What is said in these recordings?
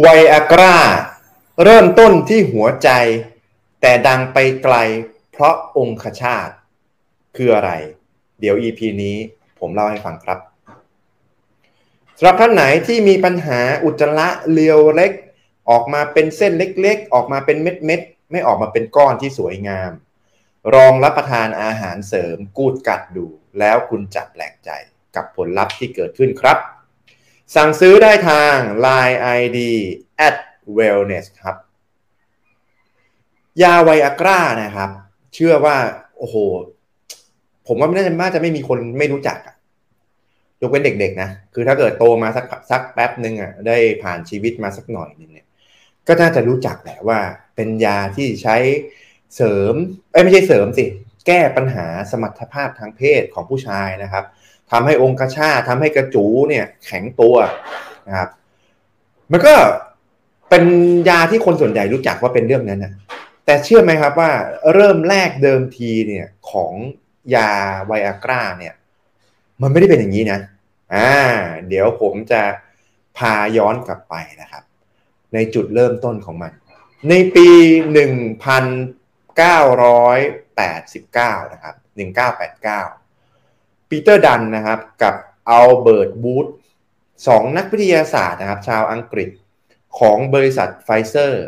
ไวอากราเริ่มต้นที่หัวใจ แต่ดังไปไกลเพราะองคชาติคืออะไร เดี๋ยว EP นี้ผมเล่าให้ฟังครับสำหรับท่านไหนที่มีปัญหาอุจจาระเลียวเล็ก ออกมาเป็นเส้นเล็กๆ ออกมาเป็นเม็ดๆ ไม่ออกมาเป็นก้อนที่สวยงามรองรับประทานอาหารเสริมกูดกัดดู แล้วคุณจะแปลกใจกับผลลัพธ์ที่เกิดขึ้นครับ สั่งซื้อได้ทาง Line ID at wellness ครับ ยาไวอากร้านะครับ เชื่อว่า โอ้โห ผมว่าไม่น่าจะน่าจะไม่มีคนไม่รู้จักอะยกเว้นเด็กๆนะ คือถ้าเกิดโตมาสักสักแป๊บหนึ่งอะ ได้ผ่านชีวิตมาสักหน่อยนึงเนี่ย ก็น่าจะรู้จักแหละว่า เป็นยาที่ใช้เสริม เอ้ไม่ใช่เสริมสิ แก้ปัญหาสมรรถภาพทางเพศของผู้ชายนะครับ ทำให้องค์กระชาทำให้กระจูเนี่ยแข็งตัวนะครับมันก็เป็นยาที่คนส่วนใหญ่รู้จักว่าเป็นเรื่องนั้นนะแต่เชื่อไหมครับว่าเริ่มแรกเดิมทีเนี่ยของยาไวอากร้าเนี่ยมันไม่ได้เป็นอย่างนี้นะอ่าเดี๋ยวผมจะพาย้อนกลับไปนะครับ ในจุดเริ่มต้นของมัน ในปี 1989 นะครับ 1989 Peter Dunn นะครับกับ Albert Wood สองนักวิทยาศาสตร์นะครับ ชาวอังกฤษของบริษัทไฟเซอร์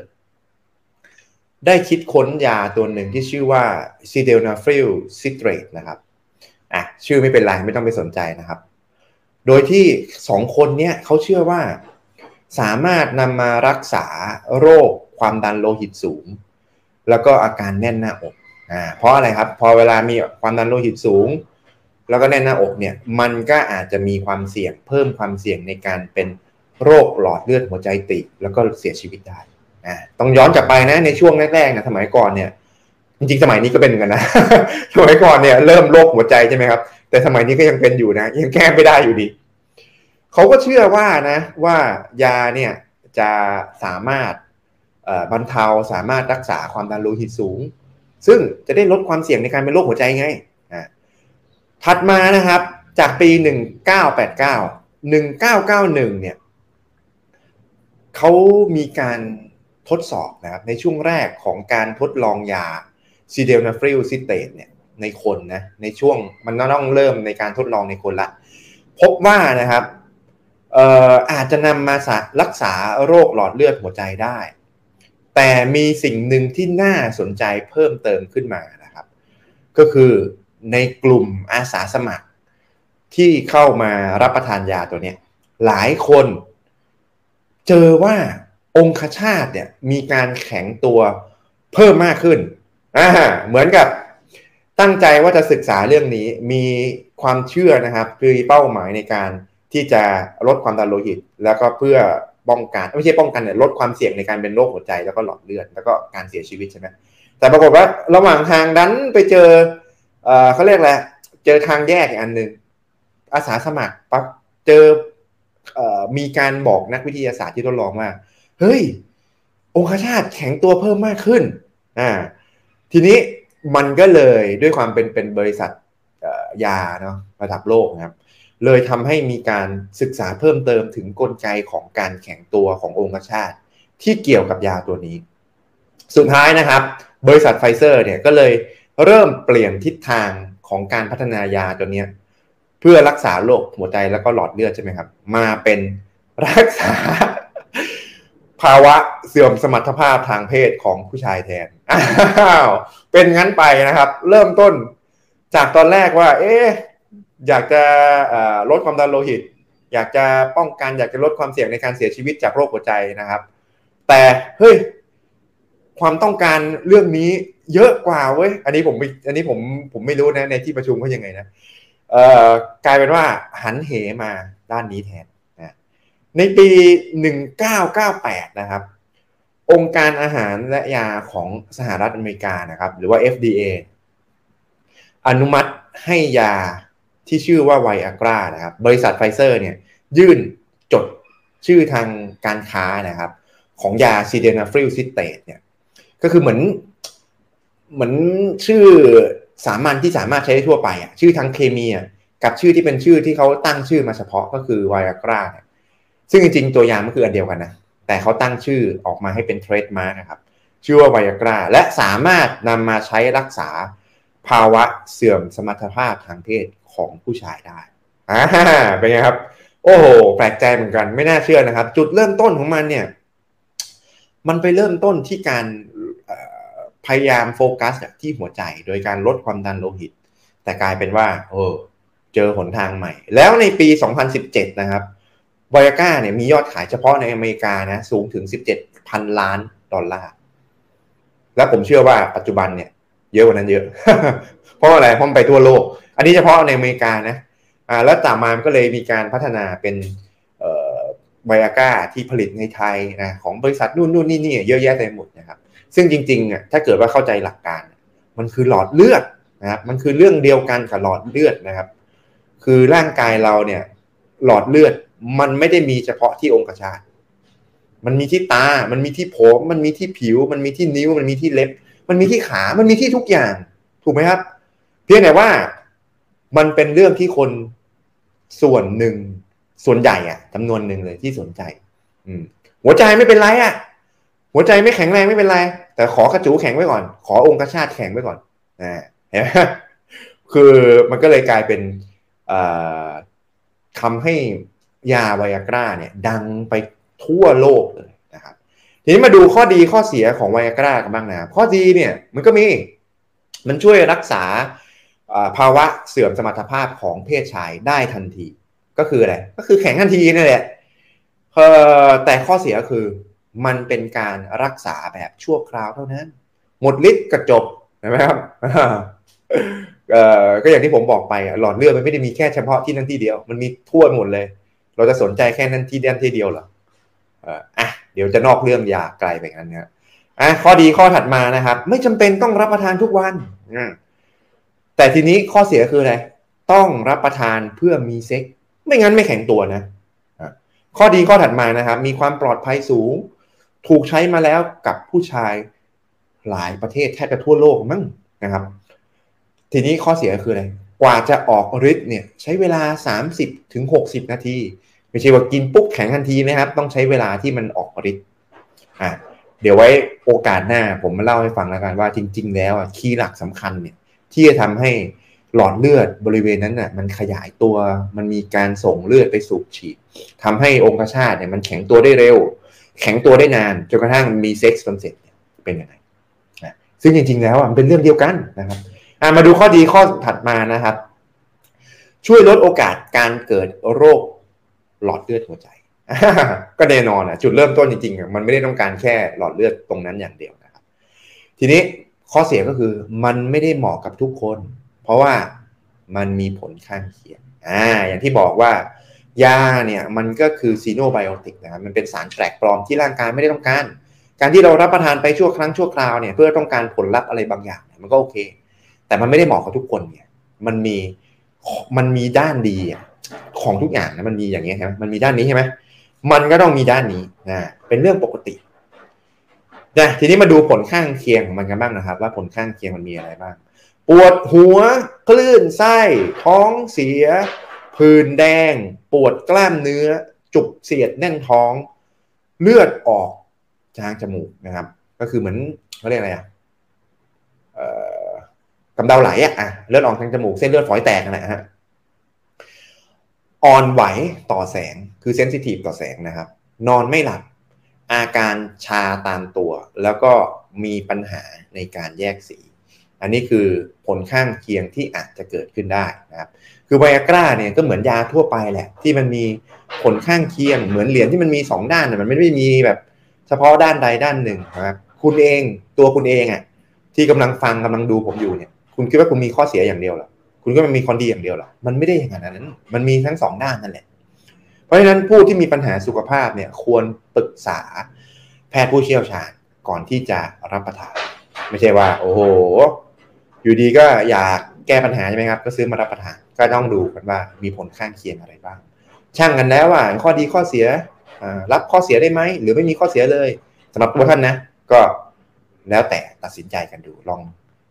ได้คิดค้นยาตัวหนึ่งที่ชื่อว่า sildenafil citrate นะครับอะชื่อไม่เป็นไรไม่ต้องไปสนใจนะครับ โดยที่สองคนเนี้ยเขาเชื่อว่าสามารถนำมารักษาโรคความดันโลหิตสูง แล้วก็อาการแน่นหน้าอกอ่าเพราะอะไรครับ พอเวลามีความดันโลหิตสูง แล้วก็แน่นหน้าอกเนี่ยมันก็อาจจะมีความเสี่ยงเพิ่มความเสี่ยงในการเป็นโรคหลอดเลือดหัวใจติดแล้วก็เสียชีวิตได้อ่าต้องย้อนกลับไปนะในช่วงแรกๆนะสมัยก่อนเนี่ยจริงๆสมัยนี้ก็เป็นกันนะ สมัยก่อนเนี่ยเริ่มโรคหัวใจใช่ไหมครับ แต่สมัยนี้ก็ยังเป็นอยู่นะ ยังแก้ไม่ได้อยู่ดีเขาก็เชื่อว่านะว่ายาเนี่ยจะสามารถบรรเทาสามารถรักษาความดันโลหิตสูง ซึ่งจะได้ลดความเสี่ยงในการเป็นโรคหัวใจไง ถัดมานะครับ จากปี 1989 1991เนี่ยเขามีการทดสอบนะครับในช่วงแรกของการทดลองยา sildenafil citrate เนี่ยในคนนะในช่วงมันต้องเริ่มในการทดลองในคนละ พบว่านะครับเอ่ออาจจะนำมารักษาโรคหลอดเลือดหัวใจได้ แต่มีสิ่งหนึ่งที่น่าสนใจเพิ่มเติมขึ้นมานะครับ ก็คือ ในกลุ่มอาสาสมัคร ที่เข้ามารับประทานยาตัวนี้หลายคนเจอว่าองคชาตเนี่ยมีการแข็งตัวเพิ่มมากขึ้นอ่าเหมือนกับตั้งใจว่าจะศึกษาเรื่องนี้มีความเชื่อนะครับ คือเป้าหมายในการที่จะลดความดันโลหิต แล้วก็เพื่อป้องกันไม่ใช่ป้องกันเนี่ยลดความเสี่ยงในการเป็นโรคหัวใจแล้วก็หลอดเลือดแล้วก็การเสียชีวิตใช่ไหมแต่ปรากฏว่าระหว่างทางนั้นไปเจอ เออเขาเรียกอะไรเจอทางแยกอีกอันหนึ่งอาสาสมัครปั๊บเจอเอ่อมีการบอกนักวิทยาศาสตร์ที่ทดลองว่า เฮ้ย องคชาตแข็งตัวเพิ่มมากขึ้นอ่าทีนี้มันก็เลยด้วยความเป็นเป็นบริษัทยาเนาะระดับโลกนะครับ เลยทำให้มีการศึกษาเพิ่มเติมถึงกลไกของการแข็งตัวขององค์ชาติที่เกี่ยวกับยาตัวนี้ สุดท้ายนะครับ บริษัทไฟเซอร์เนี่ยก็เลย เริ่มเปลี่ยนทิศทางของการพัฒนายาตัวนี้เพื่อรักษาโรคหัวใจแล้วก็หลอดเลือดใช่ไหมครับ มาเป็นรักษา ภาวะเสื่อมสมรรถภาพทางเพศของผู้ชายแทนอ้าวเป็นงั้นไปนะครับ เริ่มต้นจากตอนแรกว่า เอ๊ะอยากจะลดความดันโลหิต อยากจะป้องกันอยากจะลดความเสี่ยงในการเสียชีวิตจากโรคหัวใจนะครับ แต่เฮ้ยความต้องการเรื่องนี้ เยอะกว่าเว้ยอันนี้ผมอันนี้ผมผมไม่รู้นะในที่ประชุมเขายังไงนะเอ่อกลายเป็นว่าหันเหมาด้านนี้แทนนะในปี 1998 นะครับ องค์การอาหารและยาของสหรัฐอเมริกานะครับ หรือว่า FDA อนุมัติให้ยาที่ชื่อว่าไวอากรานะครับ บริษัทไฟเซอร์เนี่ยยื่นจดชื่อทางการค้านะครับ ของยา sildenafil citrate เนี่ยก็คือเหมือน เหมือนชื่อสามัญที่สามารถใช้ได้ทั่วไปอะชื่อทางเคมีอะกับชื่อที่เป็นชื่อที่เขาตั้งชื่อมาเฉพาะก็คือไวอากราซึ่งจริงๆตัวยามันคืออันเดียวกันนะแต่เขาตั้งชื่อออกมาให้เป็นเทรดมาร์กครับชื่อว่าไวอากราและสามารถนำมาใช้รักษาภาวะเสื่อมสมรรถภาพทางเพศของผู้ชายได้อ่าเป็นไงครับ โอ้โหแปลกใจเหมือนกันไม่น่าเชื่อนะครับ จุดเริ่มต้นของมันเนี่ย มันไปเริ่มต้นที่การ พยายามโฟกัสที่หัวใจโดยการลดความดันโลหิต แต่กลายเป็นว่า เออ เจอหนทางใหม่ แล้วในปี 2017 นะครับไวอาก้าเนี่ยมียอดขายเฉพาะในอเมริกานะ สูงถึง 17พันล้านดอลลาร์ และผมเชื่อว่าปัจจุบันเนี่ย เยอะกว่านั้นเยอะ เพราะอะไรเพราะมันไปทั่วโลก อันนี้เฉพาะในอเมริกานะ อ่า แล้วต่อมามันก็เลยมีการพัฒนาเป็น ไวอาก้าที่ผลิตในไทยนะของบริษัทนู่นนู่นนี่นี่เยอะแยะเต็มหมดนะครับ ซึ่งจริงๆอะถ้าเกิดว่าเข้าใจหลักการ มันคือหลอดเลือดนะครับมันคือเรื่องเดียวกันกับหลอดเลือดนะครับ คือร่างกายเราเนี่ย หลอดเลือดมันไม่ได้มีเฉพาะที่องคชาตมันมีที่ตา มันมีที่ผม มันมีที่ผิว มันมีที่นิ้ว มันมีที่เล็บ มันมีที่ขา มันมีที่ทุกอย่าง ถูกไหมครับ เพียงแต่ว่ามันเป็นเรื่องที่คนส่วนหนึ่ง ส่วนใหญ่อะจำนวนหนึ่งเลยที่สนใจ อืม หัวใจไม่เป็นไรอะหัวใจไม่แข็งแรงไม่เป็นไร แต่ขอกระจูแข็งไว้ก่อน ขอองคชาตแข็งไว้ก่อนนะเห็นไหมคือมันก็เลยกลายเป็นทำให้ยาไวอากราเนี่ย ดังไปทั่วโลกเลยนะครับ ทีนี้มาดูข้อดีข้อเสียของไวอากรากันบ้างนะข้อดีเนี่ยมันก็มีมันช่วยรักษาภาวะเสื่อมสมรรถภาพของเพศชายได้ทันที ก็คืออะไรก็คือแข็งทันทีนั่นแหละแต่ข้อเสียคือมันเป็นการรักษาแบบชั่วคราวเท่านั้น หมดฤทธิ์กระจบใช่ไหมครับก็อย่างที่ผมบอกไปหลอดเลือดมันไม่ได้มีแค่เฉพาะที่นั่นที่เดียว มันมีทั่วหมดเลย เราจะสนใจแค่นั้นที่เดียวที่เดียวเหรออะเดี๋ยวจะนอกเรื่องยาไกลไปกันนะอะข้อดีข้อถัดมานะครับ ไม่จำเป็นต้องรับประทานทุกวันแต่ทีนี้ข้อเสียคืออะไรต้องรับประทานเพื่อมีเซ็ก ไม่งั้นไม่แข็งตัวนะ ข้อดีข้อถัดมานะครับ มีความปลอดภัยสูง ถูกใช้มาแล้วกับผู้ชายหลายประเทศแทบจะทั่วโลกมั้งนะครับ ทีนี้ข้อเสียคืออะไร กว่าจะออกฤทธิ์เนี่ยใช้เวลา 30ถึง60นาที ไม่ใช่ว่ากินปุ๊บแข็งทันทีนะครับ ต้องใช้เวลาที่มันออกฤทธิ์อะเดี๋ยวไว้โอกาสหน้าผมมาเล่าให้ฟังแล้วกันว่าจริง ๆ แล้วคีย์หลักสำคัญเนี่ยที่จะทำให้ หลอดเลือดบริเวณนั้นน่ะมันขยายตัวมันมีการส่งเลือดไปสูบฉีดทำให้องคชาตเนี่ยมันแข็งตัวได้เร็ว แข็งตัวได้นานจนกระทั่งมีเซ็กซ์จนเสร็จเป็นยังไงซึ่งจริงๆแล้วมันเป็นเรื่องเดียวกันนะครับมาดูข้อดีข้อถัดมานะครับ ช่วยลดโอกาสการเกิดโรคหลอดเลือดหัวใจ ก็แน่นอนอะจุดเริ่มต้นจริงๆมันไม่ได้ต้องการแค่หลอดเลือดตรงนั้นอย่างเดียวนะครับ ทีนี้ข้อเสียก็คือมันไม่ได้เหมาะกับทุกคน เพราะว่ามันมีผลข้างเคียงอ่าอย่างที่บอกว่ายาเนี่ยมันก็คือซีโนไบโอติกนะครับมันเป็นสารแปลกปลอมที่ร่างกายไม่ได้ต้องการ การที่เรารับประทานไปชั่วครั้งชั่วคราวเนี่ยเพื่อต้องการผลลัพธ์อะไรบางอย่างมันก็โอเค แต่มันไม่ได้เหมาะกับทุกคนเนี่ยมันมีมันมีด้านดีของทุกอย่างนะมันมีอย่างเงี้ใช่ไหมมันมีด้านนี้ใช่ไหมมันก็ต้องมีด้านนี้นะเป็นเรื่องปกตินะทีนี้มาดูผลข้างเคียงของมันกันบ้างนะครับ ว่าผลข้างเคียงมันมีอะไรบ้าง ปวดหัว คลื่นไส้ ท้องเสีย ผื่นแดง ปวดกล้ามเนื้อ จุกเสียดแน่นท้อง เลือดออกทางจมูกนะครับ ก็คือเหมือนเขาเรียกอะไรอะกำเดาไหลอะเลือดออกทางจมูกเส้นเลือดฝอยแตกนะฮะอ่อนไหวต่อแสงคือเซนซิทีฟต่อแสงนะครับ นอนไม่หลับอาการชาตามตัว แล้วก็มีปัญหาในการแยกสี อันนี้คือผลข้างเคียงที่อาจจะเกิดขึ้นได้นะครับ คือไวอากร้าเนี่ยก็เหมือนยาทั่วไปแหละ ที่มันมีผลข้างเคียง เหมือนเหรียญที่มันมี 2 ด้านมันไม่ได้มีแบบเฉพาะด้านใดด้านหนึ่งนะครับ คุณเองตัวคุณเองอะที่กำลังฟังกำลังดูผมอยู่เนี่ย คุณคิดว่าคุณมีข้อเสียอย่างเดียวหรอคุณก็มันมีคนดีอย่างเดียวหรอมันไม่ได้อย่างนั้น มันมีทั้งสองด้านนั่นแหละ เพราะฉะนั้นผู้ที่มีปัญหาสุขภาพเนี่ยควรปรึกษาแพทย์ผู้เชี่ยวชาญก่อนที่จะรับประทาน ไม่ใช่ว่า โอ้โห อยู่ดีก็อยากแก้ปัญหาใช่ไหมครับ ก็ซื้อมารับประทานก็ต้องดูกันว่ามีผลข้างเคียงอะไรบ้าง ช่างกันแล้วว่าข้อดีข้อเสียรับข้อเสียได้ไหมหรือไม่มีข้อเสียเลยสำหรับตัวท่านนะ ก็แล้วแต่ตัดสินใจกันดูลอง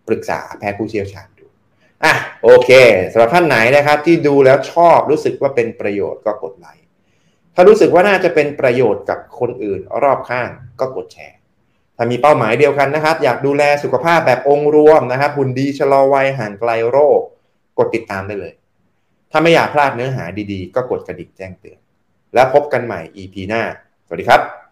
ปรึกษาแพทย์ผู้เชี่ยวชาญดูอะโอเคสำหรับท่านไหนนะครับ ที่ดูแล้วชอบรู้สึกว่าเป็นประโยชน์ก็กดไลค์ถ้ารู้สึกว่าน่าจะเป็นประโยชน์กับคนอื่นรอบข้างก็กดแชร์ ถ้ามีเป้าหมายเดียวกันนะครับ อยากดูแลสุขภาพแบบองค์รวมนะครับหุ่นดีชะลอวัยห่างไกลโรค กดติดตามได้เลย ถ้าไม่อยากพลาดเนื้อหาดีๆ ก็กดกระดิ่งแจ้งเตือน แล้วพบกันใหม่ EP หน้า สวัสดีครับ